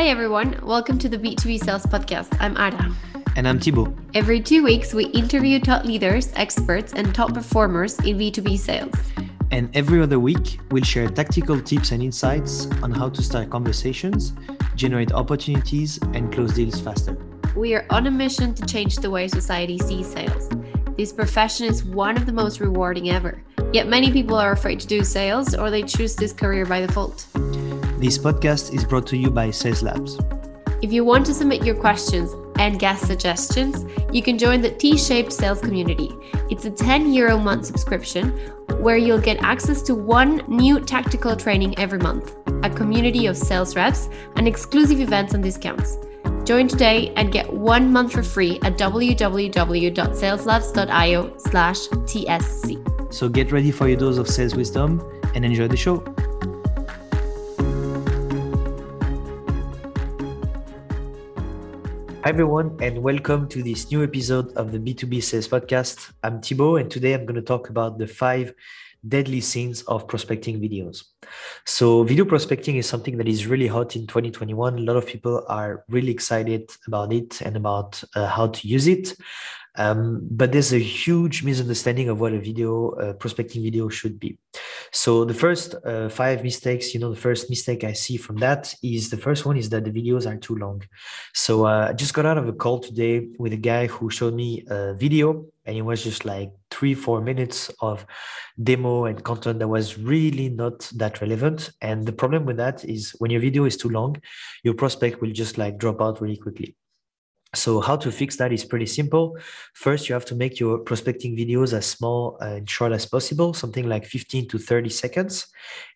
Hi, everyone. Welcome to the B2B Sales Podcast. I'm Ada. And I'm Thibaut. Every two weeks, we interview top leaders, experts, and top performers in B2B sales. And every other week, we'll share tactical tips and insights on how to start conversations, generate opportunities, and close deals faster. We are on a mission to change the way society sees sales. This profession is one of the most rewarding ever. Yet many people are afraid to do sales or they choose this career by default. This podcast is brought to you by Sales Labs. If you want to submit your questions and guest suggestions, you can join the T shaped sales community. It's a 10 euro month subscription where you'll get access to one new tactical training every month, a community of sales reps, and exclusive events and discounts. Join today and get one month for free at www.saleslabs.io slash TSC. So get ready for your dose of sales wisdom and enjoy the show. Hi, everyone, and welcome to this new episode of the B2B Sales Podcast. I'm Thibaut, and today I'm going to talk about the five deadly sins of prospecting videos. So, video prospecting is something that is really hot in 2021. A lot of people are really excited about it and about uh, how to use it. Um, but there's a huge misunderstanding of what a video uh, prospecting video should be. So the first uh, five mistakes, you know, the first mistake I see from that is the first one is that the videos are too long. So uh, I just got out of a call today with a guy who showed me a video and it was just like three four minutes of demo and content that was really not that relevant and the problem with that is when your video is too long your prospect will just like drop out really quickly so how to fix that is pretty simple. First, you have to make your prospecting videos as small and short as possible, something like 15 to 30 seconds.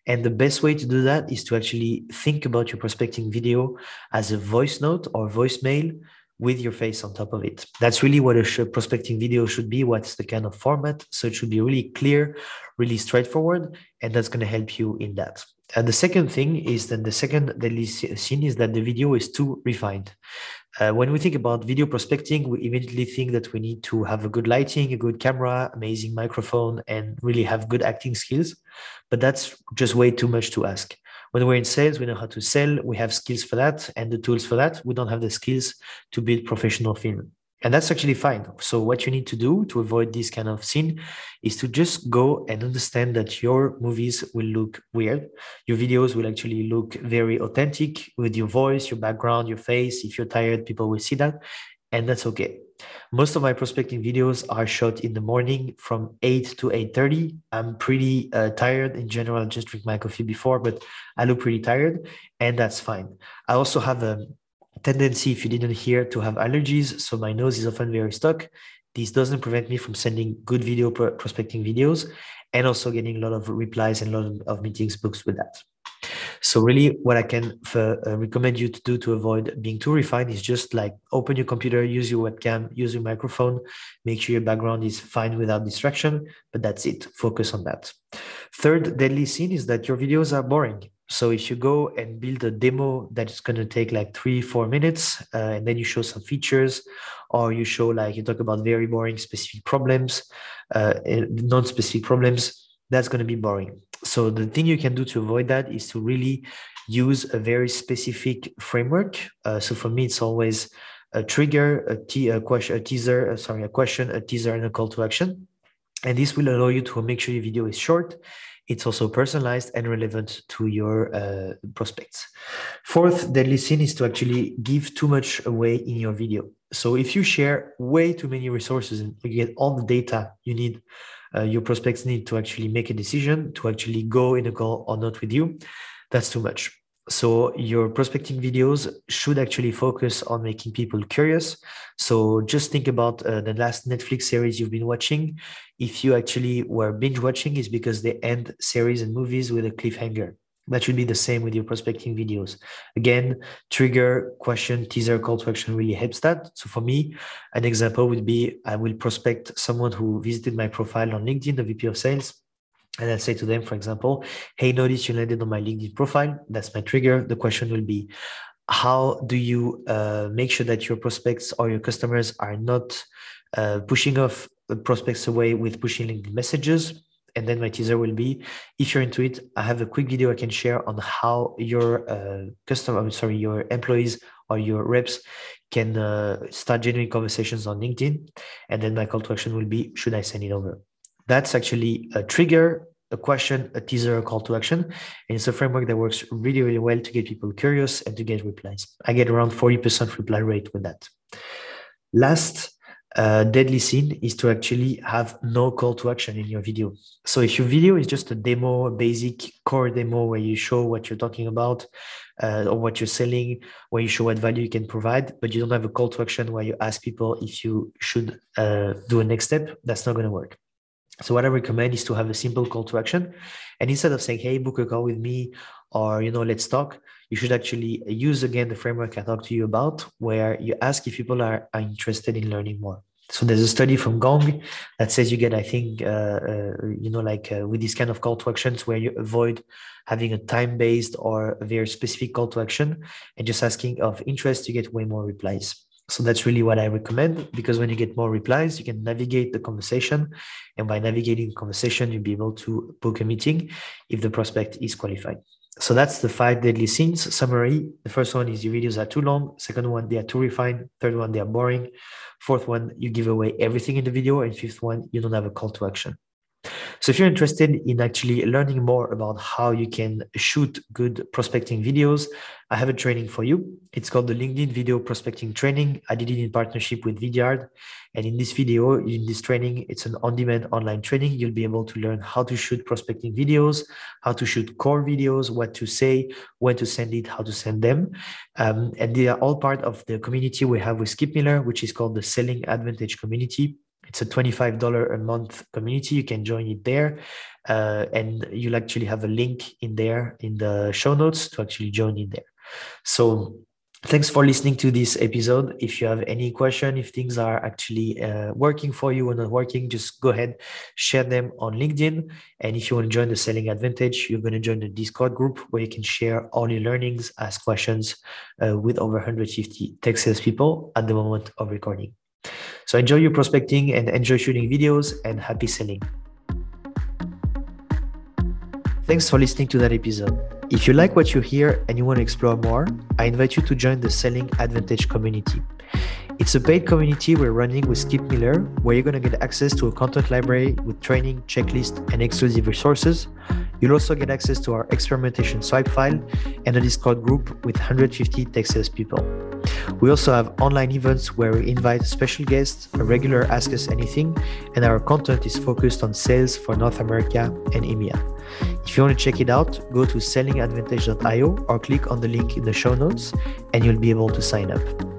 And the best way to do that is to actually think about your prospecting video as a voice note or voicemail with your face on top of it. That's really what a prospecting video should be. What's the kind of format? So it should be really clear, really straightforward, and that's going to help you in that. And the second thing is that the second that is seen is that the video is too refined. Uh, when we think about video prospecting, we immediately think that we need to have a good lighting, a good camera, amazing microphone, and really have good acting skills. But that's just way too much to ask. When we're in sales, we know how to sell, we have skills for that and the tools for that. We don't have the skills to build professional film and that's actually fine. So what you need to do to avoid this kind of scene is to just go and understand that your movies will look weird. Your videos will actually look very authentic with your voice your background your face. If you're tired people will see that. And that's okay. Most of my prospecting videos are shot in the morning from 8 to 8.30 i'm pretty uh, tired. In general i just drink my coffee before but i look pretty tired and that's fine. I also have a tendency, if you didn't hear, to have allergies. So my nose is often very stuck. This doesn't prevent me from sending good video prospecting videos and also getting a lot of replies and a lot of meetings booked with that. So really what I can uh, recommend you to do to avoid being too refined is just like open your computer, use your webcam, use your microphone, make sure your background is fine without distraction, but that's it. Focus on that. Third deadly sin is that your videos are boring. So if you go and build a demo that's going to take like three, four minutes, uh, and then you show some features, or you show like you talk about very boring specific problems, uh, non-specific problems, that's going to be boring. So the thing you can do to avoid that is to really use a very specific framework. Uh, so for me, it's always a trigger, a, te- a question, a teaser, uh, sorry, a question, a teaser, and a call to action. And this will allow you to make sure your video is short it's also personalized and relevant to your uh, prospects. Fourth deadly sin is to actually give too much away in your video. So if you share way too many resources and you get all the data you need, uh, your prospects need to actually make a decision to actually go in a call or not with you, that's too much. So your prospecting videos should actually focus on making people curious. So just think about uh, the last Netflix series you've been watching. If you actually were binge watching, is because they end series and movies with a cliffhanger. That should be the same with your prospecting videos. Again, trigger, question, teaser, call to action really helps that. So for me, an example would be I will prospect someone who visited my profile on LinkedIn, the VP of sales and I'll say to them, for example, hey, notice you landed on my LinkedIn profile. That's my trigger. The question will be, how do you uh, make sure that your prospects or your customers are not uh, pushing off prospects away with pushing LinkedIn messages? And then my teaser will be if you're into it, I have a quick video I can share on how your uh, customer, I'm sorry, your employees or your reps can uh, start genuine conversations on LinkedIn. And then my call to action will be should I send it over? That's actually a trigger, a question, a teaser, a call to action. And it's a framework that works really, really well to get people curious and to get replies. I get around 40% reply rate with that. Last uh, deadly sin is to actually have no call to action in your video. So if your video is just a demo, a basic core demo where you show what you're talking about uh, or what you're selling, where you show what value you can provide, but you don't have a call to action where you ask people if you should uh, do a next step, that's not going to work. So what I recommend is to have a simple call to action. And instead of saying, hey, book a call with me or, you know, let's talk, you should actually use again the framework I talked to you about, where you ask if people are, are interested in learning more. So there's a study from Gong that says you get, I think, uh, uh, you know, like uh, with these kind of call to actions where you avoid having a time-based or a very specific call to action and just asking of interest, you get way more replies. So that's really what I recommend because when you get more replies, you can navigate the conversation. And by navigating the conversation, you'll be able to book a meeting if the prospect is qualified. So that's the five deadly sins summary. The first one is your videos are too long. Second one, they are too refined. Third one, they are boring. Fourth one, you give away everything in the video. And fifth one, you don't have a call to action. So if you're interested in actually learning more about how you can shoot good prospecting videos, I have a training for you. It's called the LinkedIn Video Prospecting Training. I did it in partnership with Vidyard. And in this video, in this training, it's an on-demand online training. You'll be able to learn how to shoot prospecting videos, how to shoot core videos, what to say, when to send it, how to send them. Um, and they are all part of the community we have with Skip Miller, which is called the Selling Advantage Community. It's a $25 a month community. You can join it there. Uh, and you'll actually have a link in there in the show notes to actually join in there. So thanks for listening to this episode. If you have any question, if things are actually uh, working for you or not working, just go ahead, share them on LinkedIn. And if you want to join the Selling Advantage, you're going to join the Discord group where you can share all your learnings, ask questions uh, with over 150 tech sales people at the moment of recording. So enjoy your prospecting and enjoy shooting videos and happy selling. Thanks for listening to that episode. If you like what you hear and you want to explore more, I invite you to join the Selling Advantage community. It's a paid community we're running with Skip Miller, where you're going to get access to a content library with training, checklist, and exclusive resources. You'll also get access to our experimentation swipe file and a Discord group with 150 Texas people. We also have online events where we invite special guests, a regular Ask Us Anything, and our content is focused on sales for North America and EMEA. If you want to check it out, go to sellingadvantage.io or click on the link in the show notes and you'll be able to sign up.